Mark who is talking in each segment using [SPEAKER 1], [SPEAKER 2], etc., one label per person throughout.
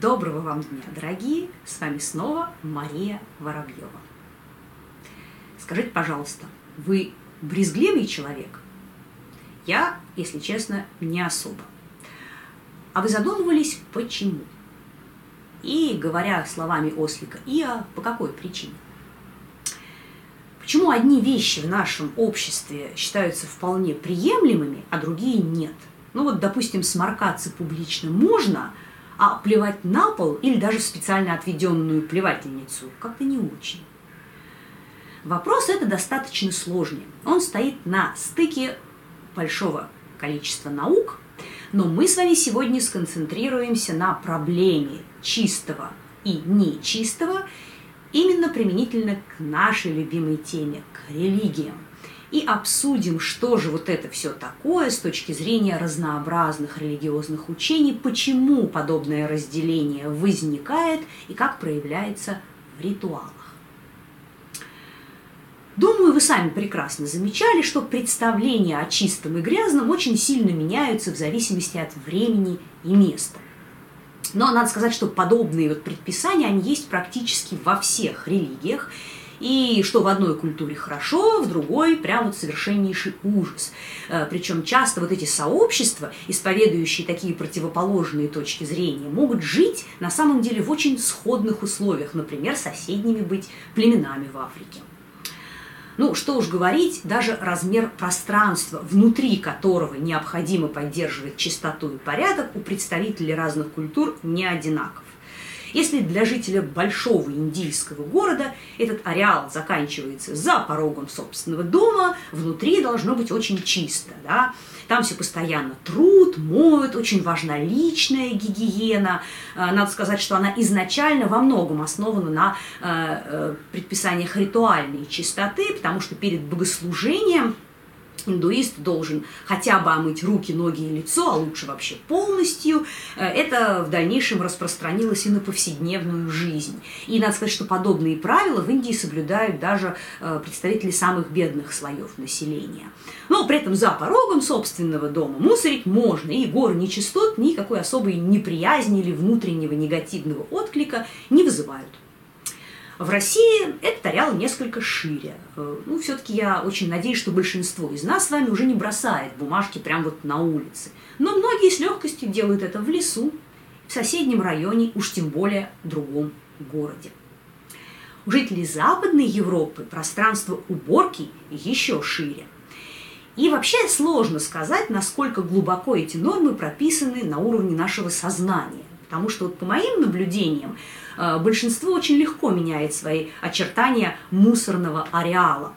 [SPEAKER 1] Доброго вам дня, дорогие! С вами снова Мария Воробьева. Скажите, пожалуйста, вы брезгливый человек? Я, если честно, не особо. А вы задумывались, почему? И, говоря словами ослика Иа, по какой причине? Почему одни вещи в нашем обществе считаются вполне приемлемыми, а другие нет? Ну вот, допустим, сморкаться публично можно, а плевать на пол или даже в специально отведенную плевательницу как-то не очень. Вопрос это достаточно сложный. Он стоит на стыке большого количества наук, но мы с вами сегодня сконцентрируемся на проблеме чистого и нечистого, именно применительно к нашей любимой теме, к религиям. И обсудим, что же вот это все такое с точки зрения разнообразных религиозных учений, почему подобное разделение возникает и как проявляется в ритуалах. Думаю, вы сами прекрасно замечали, что представления о чистом и грязном очень сильно меняются в зависимости от времени и места. Но надо сказать, что подобные вот предписания, они есть практически во всех религиях, и что в одной культуре хорошо, в другой прям вот совершеннейший ужас. Э, Причем часто вот эти сообщества, исповедующие такие противоположные точки зрения, могут жить на самом деле в очень сходных условиях, например, соседними быть племенами в Африке. Ну, что уж говорить, даже размер пространства, внутри которого необходимо поддерживать чистоту и порядок, у представителей разных культур не одинаков. Если для жителя большого индийского города этот ареал заканчивается за порогом собственного дома, внутри должно быть очень чисто. Да? Там все постоянно труд, моют, очень важна личная гигиена. А, надо сказать, что она изначально во многом основана на э, э, предписаниях ритуальной чистоты, потому что перед богослужением индуист должен хотя бы омыть руки, ноги и лицо, а лучше вообще полностью. Э, это в дальнейшем распространилось и на повседневную жизнь. И надо сказать, что подобные правила в Индии соблюдают даже э, представители самых бедных слоев населения. Но при этом за порогом собственного дома мусорить можно, и горы нечистот никакой особой неприязни или внутреннего негативного отклика не вызывают. В России этот ареал несколько шире. Э, ну, все-таки я очень надеюсь, что большинство из нас с вами уже не бросает бумажки прямо вот на улице. Но многие с легкостью делают это в лесу, в соседнем районе, уж тем более в другом городе. У жителей Западной Европы пространство уборки еще шире. И вообще сложно сказать, насколько глубоко эти нормы прописаны на уровне нашего сознания. Потому что вот по моим наблюдениям большинство очень легко меняет свои очертания мусорного ареала.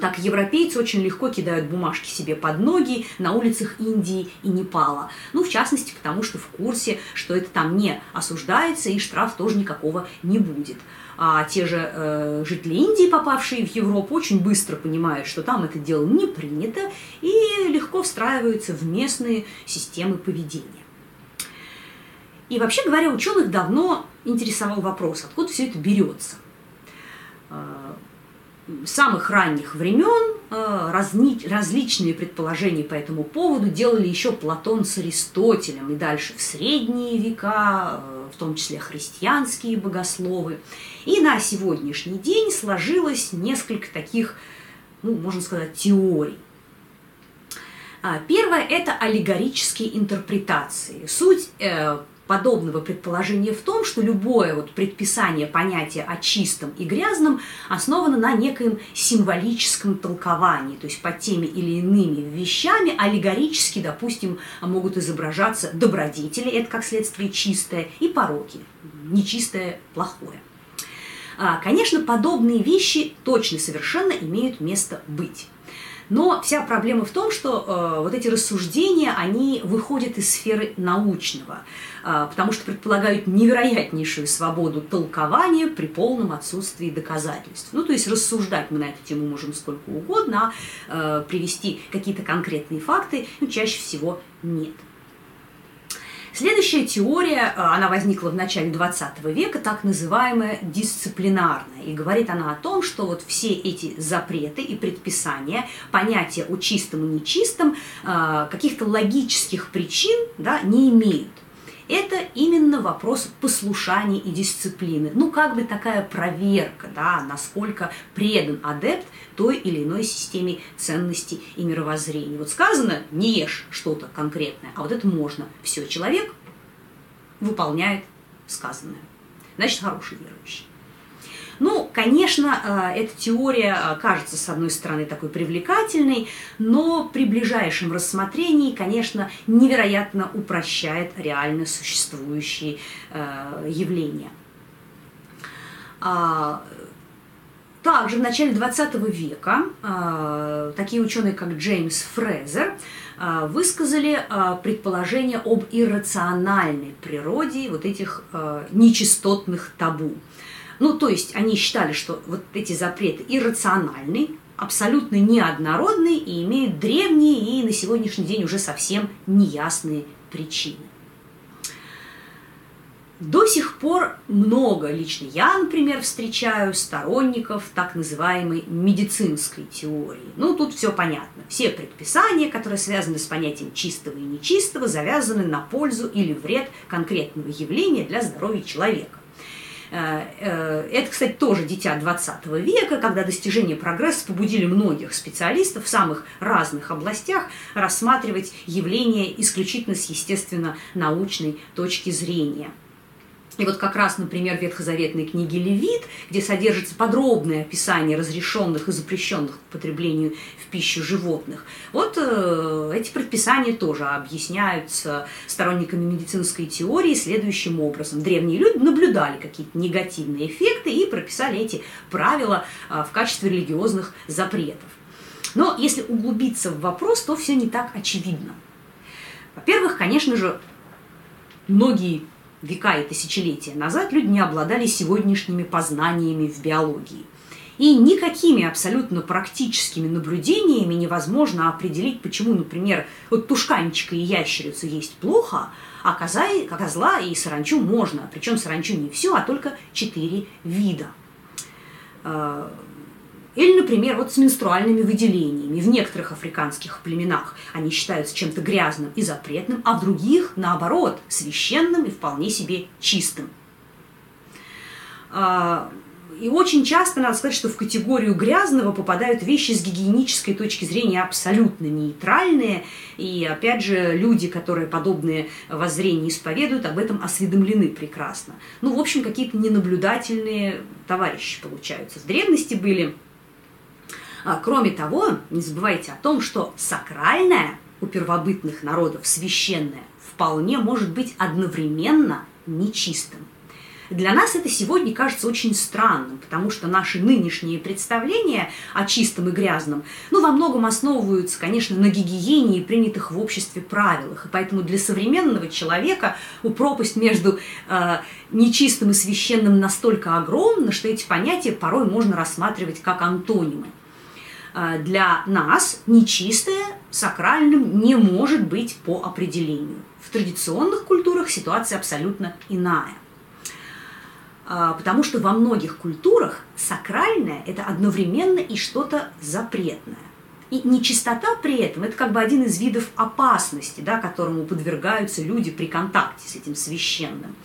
[SPEAKER 1] Так европейцы очень легко кидают бумажки себе под ноги на улицах Индии и Непала. Ну, в частности, потому что в курсе, что это там не осуждается и штраф тоже никакого не будет. А те же э, жители Индии, попавшие в Европу, очень быстро понимают, что там это дело не принято и легко встраиваются в местные системы поведения. И вообще говоря, ученых давно интересовал вопрос, откуда все это берется. Э, с самых ранних времен э, разни, различные предположения по этому поводу делали еще Платон с Аристотелем и дальше в средние века, э, в том числе христианские богословы. И на сегодняшний день сложилось несколько таких, ну, можно сказать, теорий. А, первое – это аллегорические интерпретации. Суть подобного предположения в том, что любое вот предписание понятия о чистом и грязном основано на некоем символическом толковании, то есть под теми или иными вещами аллегорически, допустим, могут изображаться добродетели, это как следствие чистое, и пороки, нечистое, плохое. А, конечно, подобные вещи точно совершенно имеют место быть. Но вся проблема в том, что э, вот эти рассуждения, они выходят из сферы научного, потому что предполагают невероятнейшую свободу толкования при полном отсутствии доказательств. Ну, то есть рассуждать мы на эту тему можем сколько угодно, а э, привести какие-то конкретные факты, ну, чаще всего нет. Следующая теория, э, она возникла в начале 20 века, так называемая дисциплинарная. И говорит она о том, что вот все эти запреты и предписания, понятия о чистом и нечистом, э, каких-то логических причин да, не имеют. Это именно вопрос послушания и дисциплины. Ну, как бы такая проверка, да, насколько предан адепт той или иной системе ценностей и мировоззрений. Вот сказано, не ешь что-то конкретное, а вот это можно. Все, человек выполняет сказанное. Значит, хороший верующий. Ну, конечно, э, эта теория э, кажется, с одной стороны, такой привлекательной, но при ближайшем рассмотрении, конечно, невероятно упрощает реально существующие э, явления. А, также в начале 20 века такие ученые, как Джеймс Фрезер, высказали предположение об иррациональной природе вот этих нечистотных табу. Ну, то есть они считали, что вот эти запреты иррациональны, абсолютно неоднородны и имеют древние и на сегодняшний день уже совсем неясные причины. До сих пор много, лично я, например, встречаю сторонников так называемой медицинской теории. Ну, тут все понятно. Все предписания, которые связаны с понятием чистого и нечистого, завязаны на пользу или вред конкретного явления для здоровья человека. Э, э, это, кстати, тоже дитя 20 века, когда достижения прогресса побудили многих специалистов в самых разных областях рассматривать явления исключительно с естественно-научной точки зрения. И вот как раз, например, в ветхозаветной книге Левит, где содержится подробное описание разрешенных и запрещенных к потреблению в пищу животных, вот э, эти предписания тоже объясняются сторонниками медицинской теории следующим образом. Древние люди наблюдали какие-то негативные эффекты и прописали эти правила э, в качестве религиозных запретов. Но если углубиться в вопрос, то все не так очевидно. Во-первых, конечно же, многие века и тысячелетия назад люди не обладали сегодняшними познаниями в биологии. И никакими абсолютно практическими наблюдениями невозможно определить, почему, например, вот тушканчика и ящерицу есть плохо, а коза, козла и саранчу можно. Причем саранчу не все, а только четыре вида. Или, например, вот с менструальными выделениями. В некоторых африканских племенах они считаются чем-то грязным и запретным, а в других, наоборот, священным и вполне себе чистым. А, и очень часто, надо сказать, что в категорию грязного попадают вещи с гигиенической точки зрения абсолютно нейтральные. И, опять же, люди, которые подобные воззрения исповедуют, об этом осведомлены прекрасно. Ну, в общем, какие-то ненаблюдательные товарищи получаются. В древности были кроме того, не забывайте о том, что сакральное у первобытных народов, священное, вполне может быть одновременно нечистым. Для нас это сегодня кажется очень странным, потому что наши нынешние представления о чистом и грязном, ну, во многом основываются, конечно, на гигиене и принятых в обществе правилах. И поэтому для современного человека у пропасть между э, нечистым и священным настолько огромна, что эти понятия порой можно рассматривать как антонимы. Э, для нас нечистое сакральным не может быть по определению. В традиционных культурах ситуация абсолютно иная. Э, потому что во многих культурах сакральное – это одновременно и что-то запретное. И нечистота при этом – это как бы один из видов опасности, да, которому подвергаются люди при контакте с этим священным.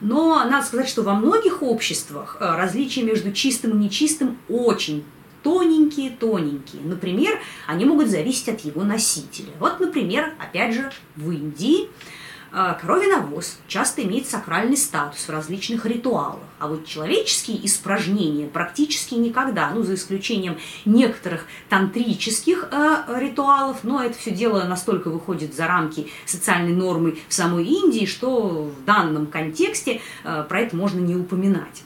[SPEAKER 1] Но надо сказать, что во многих обществах э, различие между чистым и нечистым очень тоненькие-тоненькие. Например, они могут зависеть от его носителя. Вот, например, опять же, в Индии э, коровий навоз часто имеет сакральный статус в различных ритуалах, а вот человеческие испражнения практически никогда, ну, за исключением некоторых тантрических э, ритуалов, но это все дело настолько выходит за рамки социальной нормы в самой Индии, что в данном контексте э, про это можно не упоминать.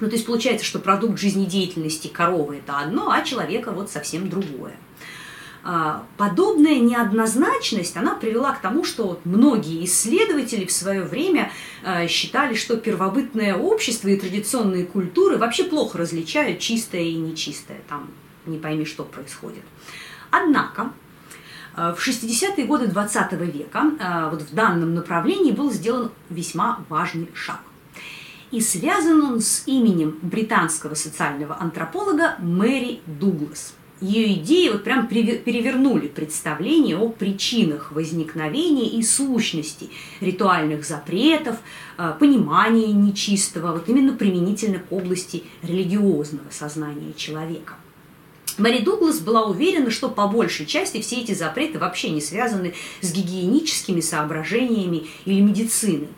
[SPEAKER 1] Ну, то есть получается, что продукт жизнедеятельности коровы – это одно, а человека вот совсем другое. А, подобная неоднозначность, она привела к тому, что многие исследователи в свое время а, считали, что первобытное общество и традиционные культуры вообще плохо различают чистое и нечистое. Там не пойми, что происходит. Однако, а, в 60-е годы 20 века вот в данном направлении был сделан весьма важный шаг и связан он с именем британского социального антрополога Мэри Дуглас. ее идеи вот прям перевернули представление о причинах возникновения и сущности ритуальных запретов, э, понимания нечистого, вот именно применительно к области религиозного сознания человека. Мэри Дуглас была уверена, что по большей части все эти запреты вообще не связаны с гигиеническими соображениями или медициной.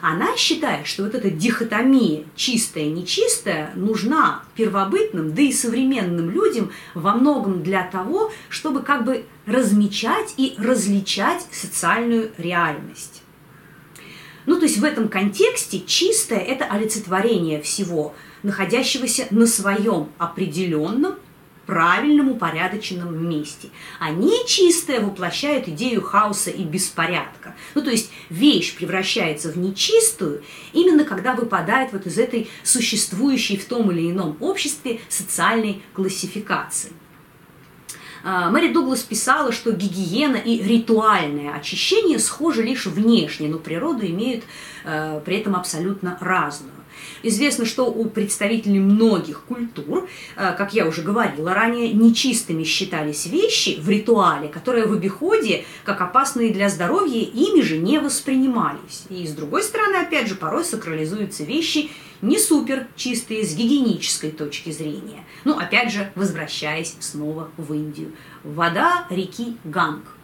[SPEAKER 1] Она считает, что вот эта дихотомия чистая-нечистая нужна первобытным, да и современным людям во многом для того, чтобы как бы размечать и различать социальную реальность. Ну, то есть в этом контексте чистое – это олицетворение всего, находящегося на своем определенном правильном, упорядоченном месте. А нечистое воплощает идею хаоса и беспорядка. Ну, то есть вещь превращается в нечистую именно когда выпадает вот из этой существующей в том или ином обществе социальной классификации. А, Мэри Дуглас писала, что гигиена и ритуальное очищение схожи лишь внешне, но природу имеют э, при этом абсолютно разную. Известно, что у представителей многих культур, э, как я уже говорила ранее, нечистыми считались вещи в ритуале, которые в обиходе, как опасные для здоровья, ими же не воспринимались. И с другой стороны, опять же, порой сакрализуются вещи не супер чистые с гигиенической точки зрения. Ну, опять же, возвращаясь снова в Индию. Вода реки Ганг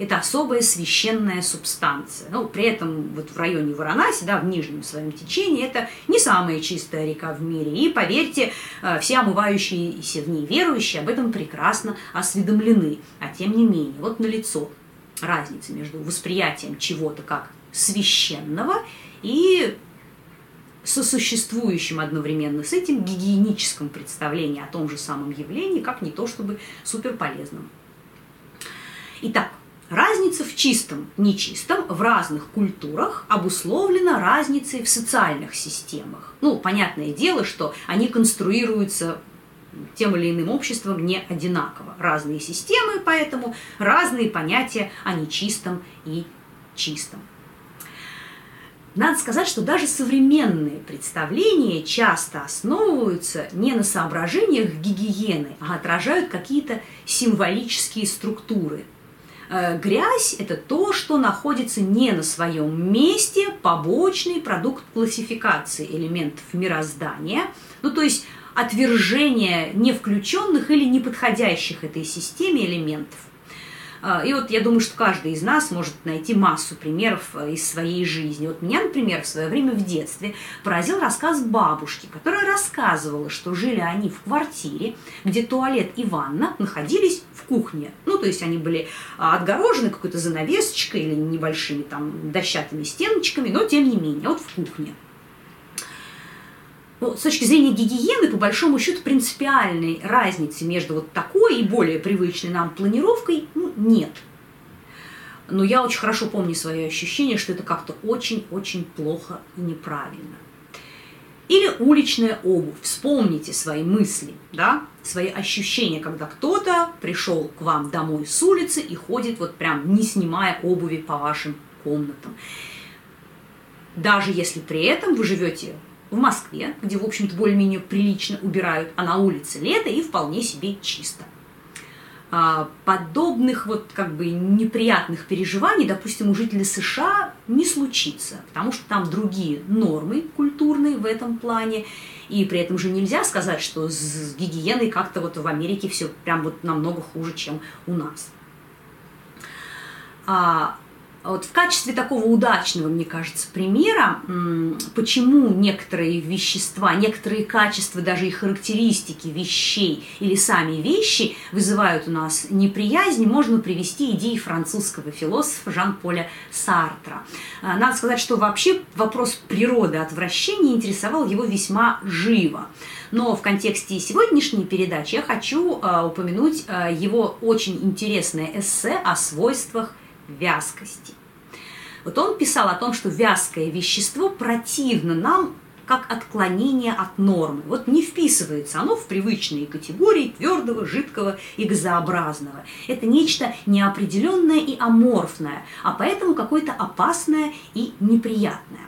[SPEAKER 1] это особая священная субстанция. Ну, при этом вот в районе Варанаси, да, в нижнем своем течении, это не самая чистая река в мире. И, поверьте, э, все омывающиеся в ней верующие об этом прекрасно осведомлены. А тем не менее, вот налицо разница между восприятием чего-то как священного и сосуществующим одновременно с этим гигиеническим представлением о том же самом явлении, как не то чтобы суперполезным. Итак, Разница в чистом, нечистом в разных культурах обусловлена разницей в социальных системах. Ну, понятное дело, что они конструируются тем или иным обществом не одинаково. Разные системы, поэтому разные понятия о нечистом и чистом. Надо сказать, что даже современные представления часто основываются не на соображениях гигиены, а отражают какие-то символические структуры – грязь – это то, что находится не на своем месте, побочный продукт классификации элементов мироздания, ну то есть отвержение не включенных или не подходящих этой системе элементов. А, и вот я думаю, что каждый из нас может найти массу примеров э, из своей жизни. Вот меня, например, в свое время в детстве поразил рассказ бабушки, которая рассказывала, что жили они в квартире, где туалет и ванна находились в кухне. Ну, то есть они были а, отгорожены какой-то занавесочкой или небольшими там дощатыми стеночками, но тем не менее, вот в кухне. Ну, с точки зрения гигиены, по большому счету, принципиальной разницы между вот такой и более привычной нам планировкой ну, нет. Но я очень хорошо помню свое ощущение, что это как-то очень-очень плохо и неправильно. Или уличная обувь. Вспомните свои мысли, да, свои ощущения, когда кто-то пришел к вам домой с улицы и ходит вот прям не снимая обуви по вашим комнатам. Даже если при этом вы живете в Москве, где, в общем-то, более-менее прилично убирают, а на улице лето и вполне себе чисто. А, подобных вот как бы неприятных переживаний, допустим, у жителей США не случится, потому что там другие нормы культурные в этом плане, и при этом же нельзя сказать, что с гигиеной как-то вот в Америке все прям вот намного хуже, чем у нас. А, вот в качестве такого удачного, мне кажется, примера, почему некоторые вещества, некоторые качества, даже и характеристики вещей или сами вещи вызывают у нас неприязнь, можно привести идеи французского философа Жан-Поля Сартра. А, надо сказать, что вообще вопрос природы отвращения интересовал его весьма живо. Но в контексте сегодняшней передачи я хочу э, упомянуть его очень интересное эссе о свойствах вязкости. Вот он писал о том, что вязкое вещество противно нам как отклонение от нормы. Вот не вписывается оно в привычные категории твердого, жидкого и газообразного. Это нечто неопределенное и аморфное, а поэтому какое-то опасное и неприятное.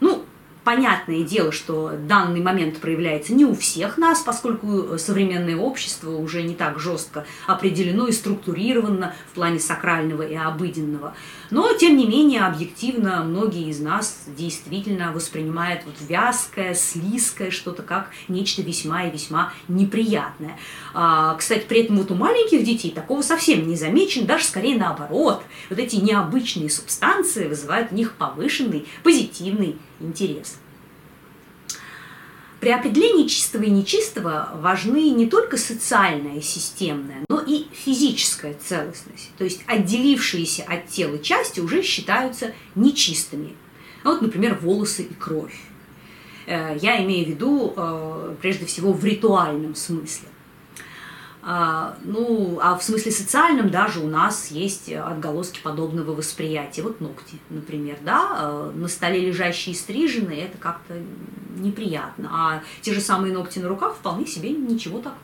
[SPEAKER 1] Ну, Понятное дело, что данный момент проявляется не у всех нас, поскольку современное общество уже не так жестко определено и структурировано в плане сакрального и обыденного. Но, тем не менее, объективно многие из нас действительно воспринимают вот вязкое, слизкое что-то как нечто весьма и весьма неприятное. А, кстати, при этом вот у маленьких детей такого совсем не замечено, даже скорее наоборот. Вот эти необычные субстанции вызывают в них повышенный позитивный интерес. При определении чистого и нечистого важны не только социальная и системная, но и физическая целостность. То есть отделившиеся от тела части уже считаются нечистыми. Вот, например, волосы и кровь. Э, я имею в виду э, прежде всего в ритуальном смысле. А, ну, а в смысле социальном даже у нас есть отголоски подобного восприятия. Вот ногти, например, да, э, на столе лежащие стриженные, это как-то неприятно. А те же самые ногти на руках вполне себе ничего так.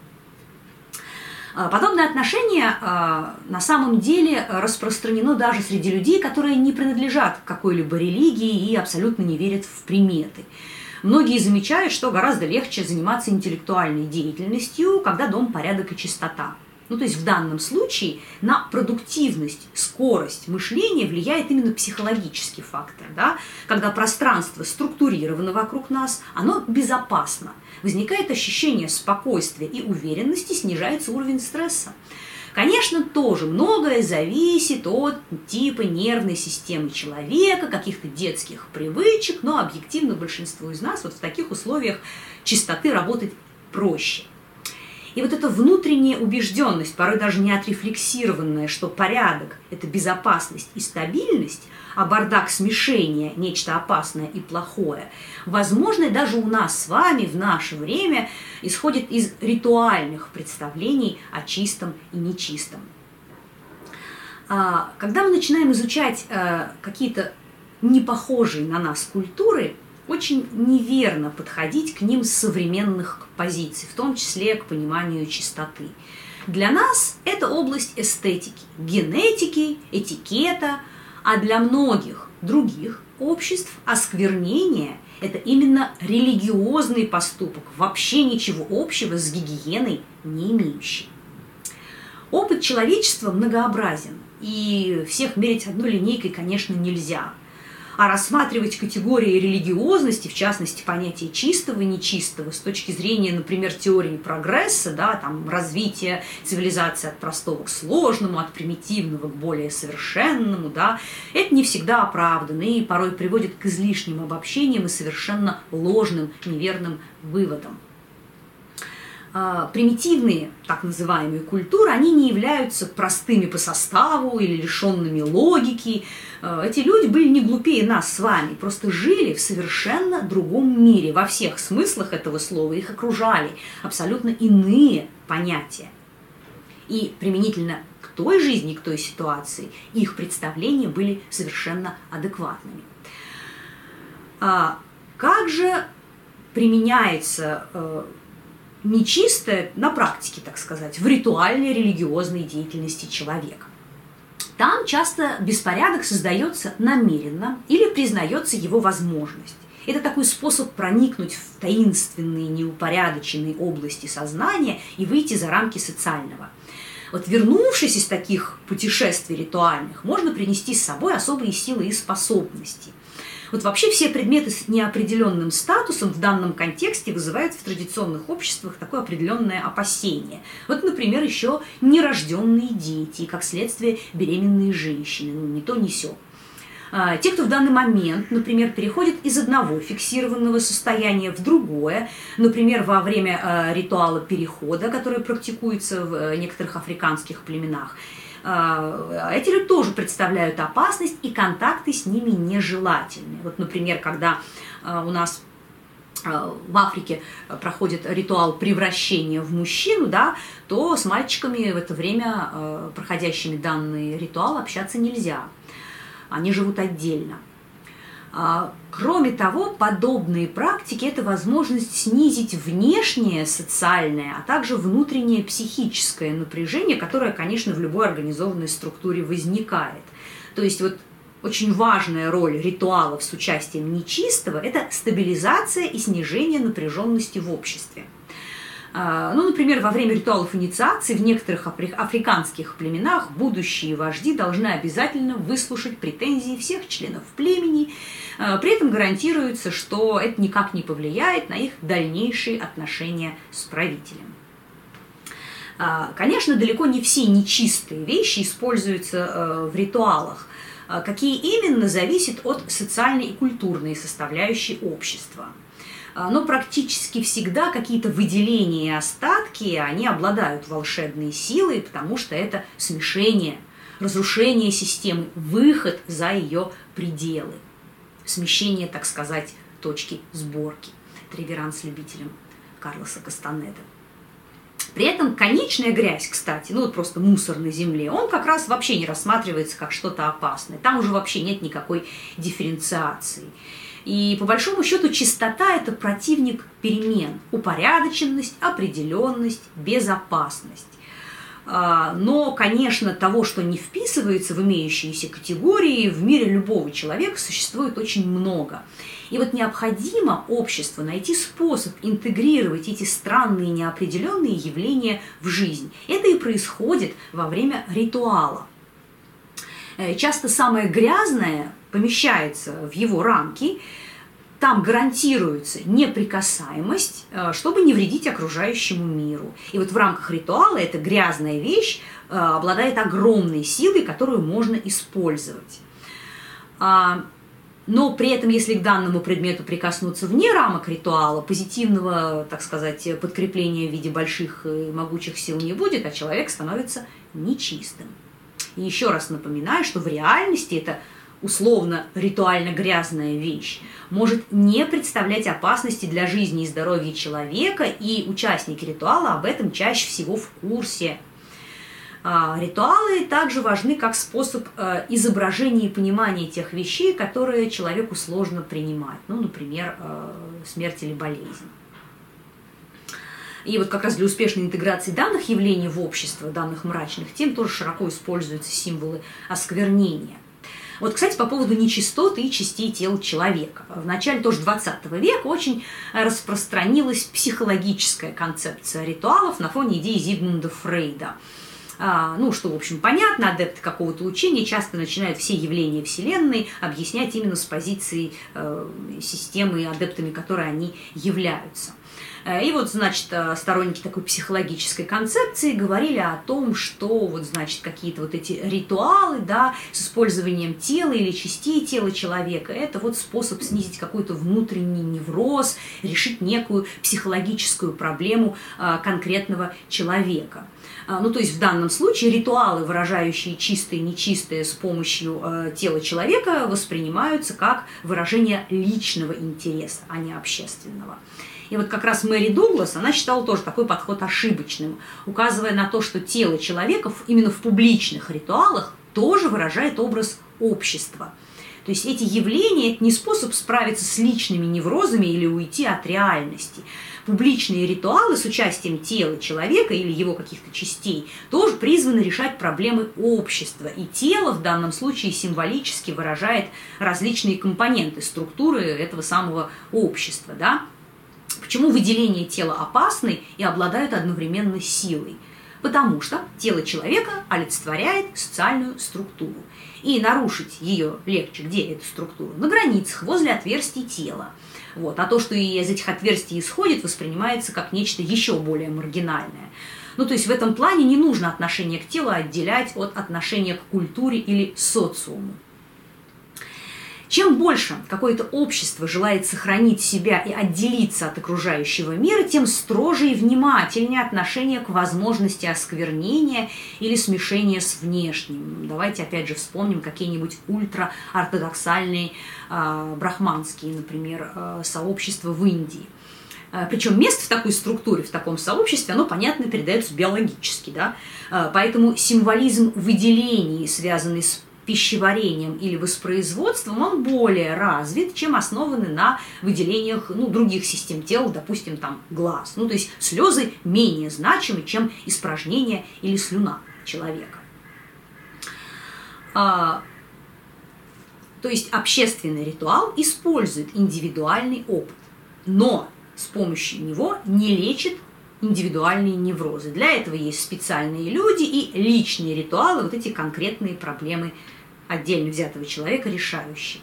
[SPEAKER 1] А, подобное отношение а, на самом деле распространено даже среди людей, которые не принадлежат какой-либо религии и абсолютно не верят в приметы. Многие замечают, что гораздо легче заниматься интеллектуальной деятельностью, когда дом порядок и чистота. Ну, то есть в данном случае на продуктивность, скорость мышления влияет именно психологический фактор. Да? Когда пространство структурировано вокруг нас, оно безопасно. Возникает ощущение спокойствия и уверенности, снижается уровень стресса. Конечно, тоже многое зависит от типа нервной системы человека, каких-то детских привычек, но объективно большинству из нас вот в таких условиях чистоты работать проще – и вот эта внутренняя убежденность, порой даже не отрефлексированная, что порядок – это безопасность и стабильность, а бардак – смешение, нечто опасное и плохое, возможно, даже у нас с вами в наше время исходит из ритуальных представлений о чистом и нечистом. А, когда мы начинаем изучать э, какие-то непохожие на нас культуры – очень неверно подходить к ним с современных позиций, в том числе к пониманию чистоты. Для нас это область эстетики, генетики, этикета, а для многих других обществ осквернение – это именно религиозный поступок, вообще ничего общего с гигиеной не имеющий. Опыт человечества многообразен, и всех мерить одной линейкой, конечно, нельзя – а рассматривать категории религиозности, в частности, понятие чистого и нечистого, с точки зрения, например, теории прогресса, да, там, развития цивилизации от простого к сложному, от примитивного к более совершенному, да, это не всегда оправданно и порой приводит к излишним обобщениям и совершенно ложным, неверным выводам. А, примитивные, так называемые культуры, они не являются простыми по составу или лишенными логики. А, эти люди были не глупее нас с вами, просто жили в совершенно другом мире. Во всех смыслах этого слова их окружали абсолютно иные понятия. И применительно к той жизни, к той ситуации, их представления были совершенно адекватными. А как же применяется э, нечистое на практике, так сказать, в ритуальной религиозной деятельности человека. Там часто беспорядок создается намеренно или признается его возможность. Это такой способ проникнуть в таинственные, неупорядоченные области сознания и выйти за рамки социального. Вот вернувшись из таких путешествий ритуальных, можно принести с собой особые силы и способности. Вот вообще все предметы с неопределенным статусом в данном контексте вызывают в традиционных обществах такое определенное опасение. Вот, например, еще нерожденные дети, как следствие беременные женщины, ну не то, не сё. А, те, кто в данный момент, например, переходит из одного фиксированного состояния в другое, например, во время а, ритуала перехода, который практикуется в э, некоторых африканских племенах, эти люди тоже представляют опасность, и контакты с ними нежелательны. Вот, например, когда а, у нас а, в Африке проходит ритуал превращения в мужчину, да, то с мальчиками в это время, проходящими данный ритуал, общаться нельзя. Они живут отдельно. А, кроме того, подобные практики – это возможность снизить внешнее социальное, а также внутреннее психическое напряжение, которое, конечно, в любой организованной структуре возникает. То есть вот очень важная роль ритуалов с участием нечистого – это стабилизация и снижение напряженности в обществе. А, ну, например, во время ритуалов инициации в некоторых африканских племенах будущие вожди должны обязательно выслушать претензии всех членов племени. А, при этом гарантируется, что это никак не повлияет на их дальнейшие отношения с правителем. А, конечно, далеко не все нечистые вещи используются э, в ритуалах. А, какие именно, зависит от социальной и культурной составляющей общества. А, но практически всегда какие-то выделения и остатки, они обладают волшебной силой, потому что это смешение, разрушение системы, выход за ее пределы, смещение, так сказать, точки сборки. Это реверанс любителям Карлоса Кастанеда. При этом конечная грязь, кстати, ну вот просто мусор на земле, он как раз вообще не рассматривается как что-то опасное. Там уже вообще нет никакой дифференциации. И по большому счету чистота – это противник перемен, упорядоченность, определенность, безопасность. А, но, конечно, того, что не вписывается в имеющиеся категории, в мире любого человека существует очень много. И вот необходимо обществу найти способ интегрировать эти странные неопределенные явления в жизнь. Это и происходит во время ритуала. Э, часто самое грязное помещается в его рамки, там гарантируется неприкасаемость, э, чтобы не вредить окружающему миру. И вот в рамках ритуала эта грязная вещь э, обладает огромной силой, которую можно использовать. А, но при этом, если к данному предмету прикоснуться вне рамок ритуала, позитивного, так сказать, подкрепления в виде больших и могучих сил не будет, а человек становится нечистым. И еще раз напоминаю, что в реальности это условно ритуально грязная вещь может не представлять опасности для жизни и здоровья человека, и участники ритуала об этом чаще всего в курсе – а, ритуалы также важны как способ э, изображения и понимания тех вещей, которые человеку сложно принимать. Ну, например, э, смерть или болезнь. И вот как раз для успешной интеграции данных явлений в общество, данных мрачных тем, тоже широко используются символы осквернения. Вот, кстати, по поводу нечистоты и частей тела человека. В начале тоже 20 века очень распространилась психологическая концепция ритуалов на фоне идеи Зигмунда Фрейда – ну, что, в общем, понятно, адепты какого-то учения часто начинают все явления Вселенной объяснять именно с позиции э, системы, адептами которой они являются. Э, и вот, значит, э, сторонники такой психологической концепции говорили о том, что вот, значит, какие-то вот эти ритуалы, да, с использованием тела или частей тела человека, это вот способ снизить какой-то внутренний невроз, решить некую психологическую проблему конкретного человека. А, ну, то есть в данном случае ритуалы, выражающие чистое и нечистое с помощью э, тела человека, воспринимаются как выражение личного интереса, а не общественного. И вот как раз Мэри Дуглас, она считала тоже такой подход ошибочным, указывая на то, что тело человека именно в публичных ритуалах тоже выражает образ общества. То есть эти явления – это не способ справиться с личными неврозами или уйти от реальности публичные ритуалы с участием тела человека или его каких-то частей тоже призваны решать проблемы общества. И тело в данном случае символически выражает различные компоненты структуры этого самого общества. Да? Почему выделение тела опасны и обладают одновременно силой? Потому что тело человека олицетворяет социальную структуру. И нарушить ее легче, где эта структура? На границах, возле отверстий тела. Вот. А то, что из этих отверстий исходит, воспринимается как нечто еще более маргинальное. Ну, то есть в этом плане не нужно отношение к телу отделять от отношения к культуре или социуму. Чем больше какое-то общество желает сохранить себя и отделиться от окружающего мира, тем строже и внимательнее отношение к возможности осквернения или смешения с внешним. Давайте опять же вспомним какие-нибудь ультраортодоксальные э, брахманские, например, э, сообщества в Индии. Э, Причем место в такой структуре, в таком сообществе, оно, понятно, передается биологически. Да? Поэтому символизм выделений, связанный с пищеварением или воспроизводством, он более развит, чем основаны на выделениях ну, других систем тела, допустим, там глаз. Ну, то есть слезы менее значимы, чем испражнение или слюна человека. А, То есть общественный ритуал использует индивидуальный опыт, но с помощью него не лечит индивидуальные неврозы. Для этого есть специальные люди и личные ритуалы, вот эти конкретные проблемы отдельно взятого человека решающие.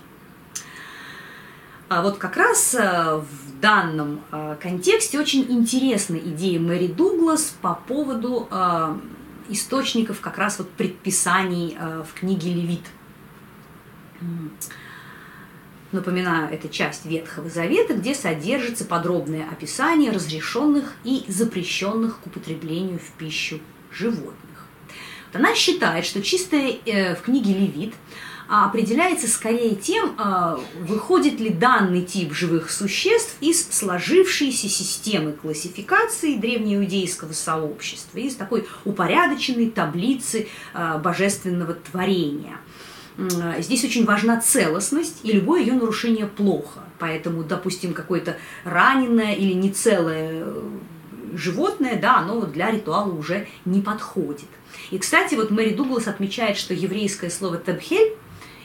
[SPEAKER 1] А вот как раз э, в данном э, контексте очень интересна идея Мэри Дуглас по поводу э, источников как раз вот предписаний в книге Левит. Напоминаю, это часть Ветхого Завета, где содержится подробное описание разрешенных и запрещенных к употреблению в пищу животных. Она считает, что чистое в книге Левит а определяется скорее тем, а, выходит ли данный тип живых существ из сложившейся системы классификации древнеиудейского сообщества, из такой упорядоченной таблицы а, божественного творения. Здесь очень важна целостность, и любое ее нарушение плохо. Поэтому, допустим, какое-то раненое или нецелое э, животное, да, оно для ритуала уже не подходит. И, кстати, вот Мэри Дуглас отмечает, что еврейское слово «табхель»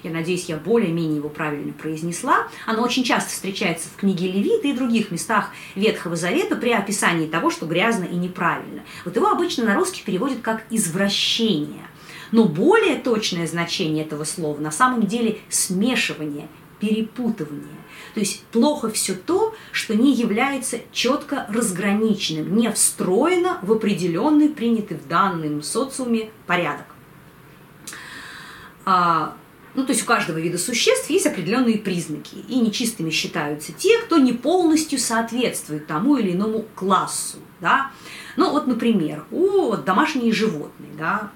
[SPEAKER 1] я надеюсь, я более-менее его правильно произнесла, оно очень часто встречается в книге Левита и других местах Ветхого Завета при описании того, что грязно и неправильно. Вот его обычно на русский переводят как «извращение». Но более точное значение этого слова на самом деле смешивание, перепутывание. То есть плохо все то, что не является четко разграниченным, не встроено в определенный принятый в данном социуме порядок. А, ну, то есть у каждого вида существ есть определенные признаки, и нечистыми считаются те, кто не полностью соответствует тому или иному классу, да. Ну, вот, например, у домашние животные, да,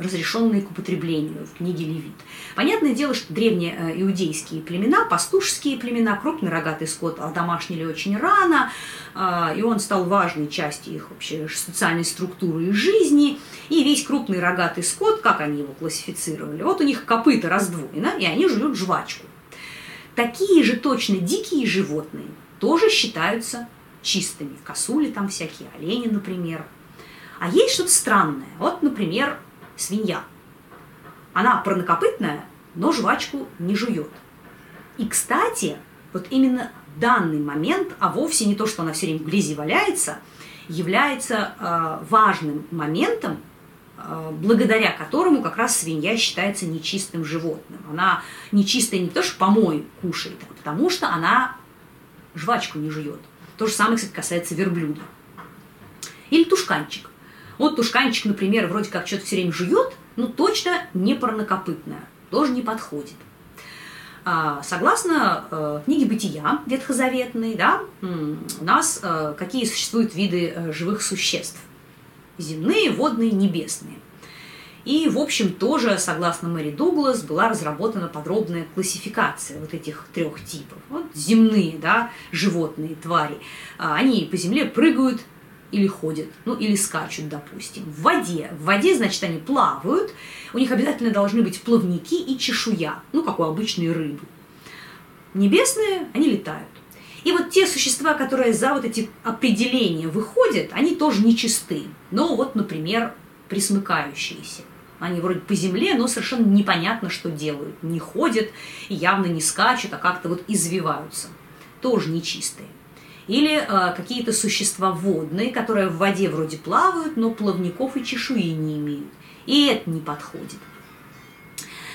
[SPEAKER 1] разрешенные к употреблению в книге Левит. Понятное дело, что древние э, иудейские племена, пастушеские племена, крупный рогатый скот домашнили очень рано, а, и он стал важной частью их вообще социальной структуры и жизни. И весь крупный рогатый скот, как они его классифицировали, вот у них копыта раздвоено, и они жуют жвачку. Такие же точно дикие животные тоже считаются чистыми. Косули там всякие, олени, например. А есть что-то странное. Вот, например, свинья. Она парнокопытная, но жвачку не жует. И, кстати, вот именно данный момент, а вовсе не то, что она все время в грязи валяется, является э, важным моментом, э, благодаря которому как раз свинья считается нечистым животным. Она нечистая не то, что помой кушает, а потому что она жвачку не жует. То же самое, кстати, касается верблюда. Или тушканчик. Вот тушканчик, например, вроде как что-то все время жует, но точно не парнокопытная, тоже не подходит. А, согласно э, книге «Бытия» ветхозаветной, да, у нас э, какие существуют виды э, живых существ? Земные, водные, небесные. И, в общем, тоже, согласно Мэри Дуглас, была разработана подробная классификация вот этих трех типов. Вот земные, да, животные, твари. А, они по земле прыгают или ходят, ну или скачут, допустим. В воде. В воде, значит, они плавают. У них обязательно должны быть плавники и чешуя, ну, как у обычной рыбы. Небесные, они летают. И вот те существа, которые за вот эти определения выходят, они тоже нечисты. Но вот, например, присмыкающиеся. Они вроде по земле, но совершенно непонятно, что делают. Не ходят явно не скачут, а как-то вот извиваются. Тоже нечистые. Или э, какие-то существа водные, которые в воде вроде плавают, но плавников и чешуи не имеют. И это не подходит.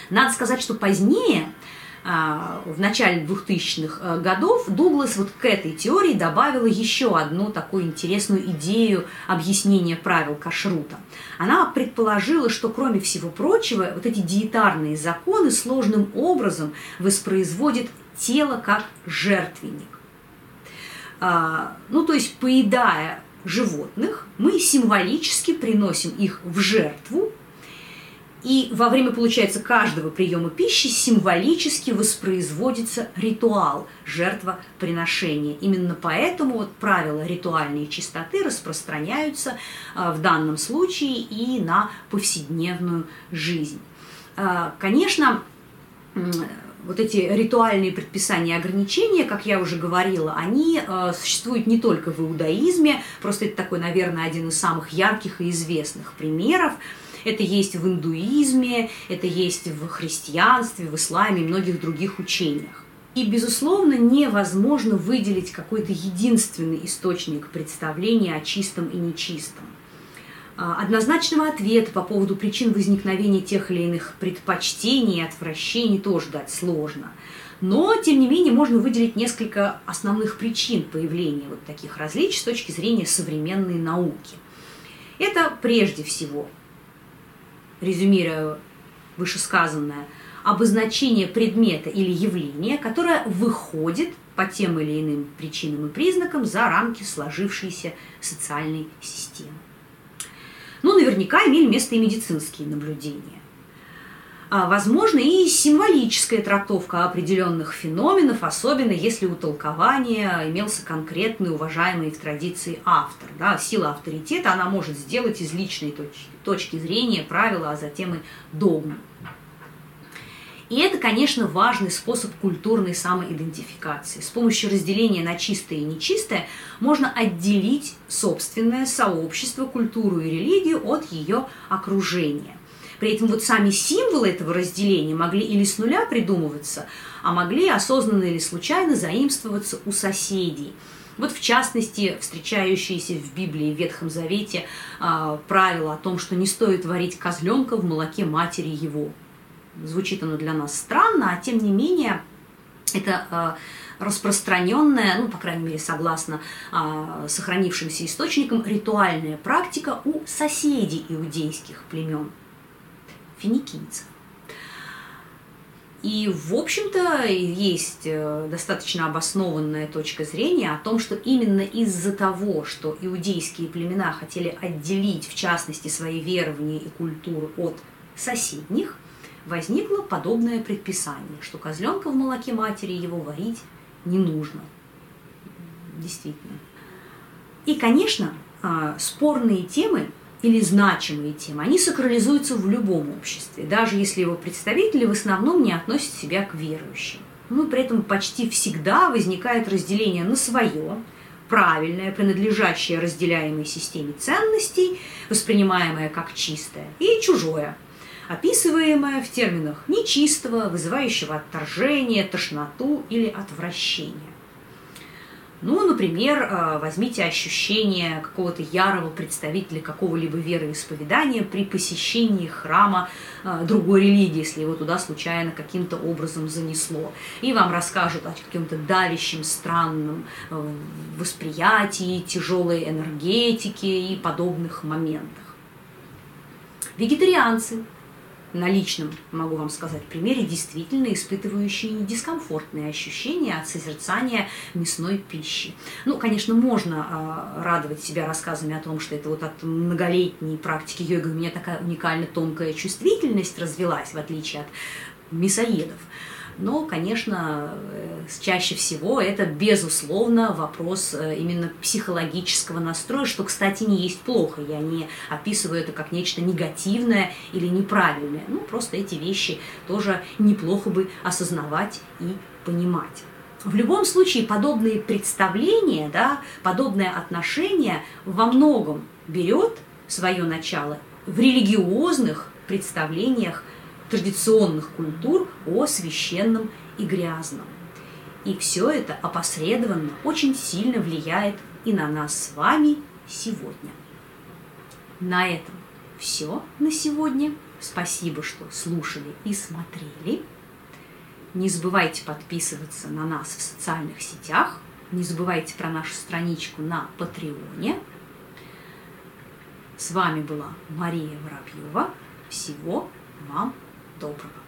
[SPEAKER 1] Надо сказать, что позднее в начале 2000-х э, годов Дуглас вот к этой теории добавила еще одну такую интересную идею объяснения правил кашрута. Она предположила, что кроме всего прочего, вот эти диетарные законы сложным образом воспроизводят тело как жертвенник. А, ну, то есть, поедая животных, мы символически приносим их в жертву и во время, получается, каждого приема пищи символически воспроизводится ритуал жертвоприношения. Именно поэтому вот правила ритуальной чистоты распространяются а, в данном случае и на повседневную жизнь. А, конечно, вот эти ритуальные предписания и ограничения, как я уже говорила, они э, существуют не только в иудаизме, просто это такой, наверное, один из самых ярких и известных примеров. Это есть в индуизме, это есть в христианстве, в исламе и многих других учениях. И, безусловно, невозможно выделить какой-то единственный источник представления о чистом и нечистом. А, однозначного ответа по поводу причин возникновения тех или иных предпочтений и отвращений тоже дать сложно. Но, тем не менее, можно выделить несколько основных причин появления вот таких различий с точки зрения современной науки. Это прежде всего, резюмируя вышесказанное, обозначение предмета или явления, которое выходит по тем или иным причинам и признакам за рамки сложившейся социальной системы. Ну, наверняка имели место и медицинские наблюдения. А, возможно, и символическая трактовка определенных феноменов, особенно если у толкования имелся конкретный, уважаемый в традиции автор. Да, сила авторитета она может сделать из личной точки, точки зрения правила, а затем и догму. И это, конечно, важный способ культурной самоидентификации. С помощью разделения на чистое и нечистое можно отделить собственное сообщество, культуру и религию от ее окружения. При этом вот сами символы этого разделения могли или с нуля придумываться, а могли осознанно или случайно заимствоваться у соседей. Вот в частности, встречающиеся в Библии в Ветхом Завете э, правило о том, что не стоит варить козленка в молоке матери его – Звучит оно для нас странно, а тем не менее это э, распространенная, ну, по крайней мере, согласно э, сохранившимся источникам, ритуальная практика у соседей иудейских племен, финикийцев. И, в общем-то, есть э, достаточно обоснованная точка зрения о том, что именно из-за того, что иудейские племена хотели отделить, в частности, свои верования и культуру от соседних, возникло подобное предписание, что козленка в молоке матери его варить не нужно. Действительно. И, конечно, а, спорные темы или значимые темы, они сакрализуются в любом обществе, даже если его представители в основном не относят себя к верующим. Но при этом почти всегда возникает разделение на свое, правильное, принадлежащее разделяемой системе ценностей, воспринимаемое как чистое, и чужое, описываемое в терминах нечистого, вызывающего отторжение, тошноту или отвращение. Ну, например, э, возьмите ощущение какого-то ярого представителя какого-либо вероисповедания при посещении храма э, другой религии, если его туда случайно каким-то образом занесло. И вам расскажут о каком-то давящем, странном э, восприятии, тяжелой энергетике и подобных моментах. Вегетарианцы на личном, могу вам сказать, примере, действительно испытывающие дискомфортные ощущения от созерцания мясной пищи. Ну, конечно, можно э, радовать себя рассказами о том, что это вот от многолетней практики йоги у меня такая уникально тонкая чувствительность развелась, в отличие от мясоедов. Но, конечно, э, чаще всего это, безусловно, вопрос э, именно психологического настроя, что, кстати, не есть плохо. Я не описываю это как нечто негативное или неправильное. Ну, просто эти вещи тоже неплохо бы осознавать и понимать. В любом случае, подобные представления, да, подобное отношение во многом берет свое начало в религиозных представлениях традиционных культур о священном и грязном. И все это опосредованно очень сильно влияет и на нас с вами сегодня. На этом все на сегодня. Спасибо, что слушали и смотрели. Не забывайте подписываться на нас в социальных сетях. Не забывайте про нашу страничку на Патреоне. С вами была Мария Воробьева. Всего вам доброго.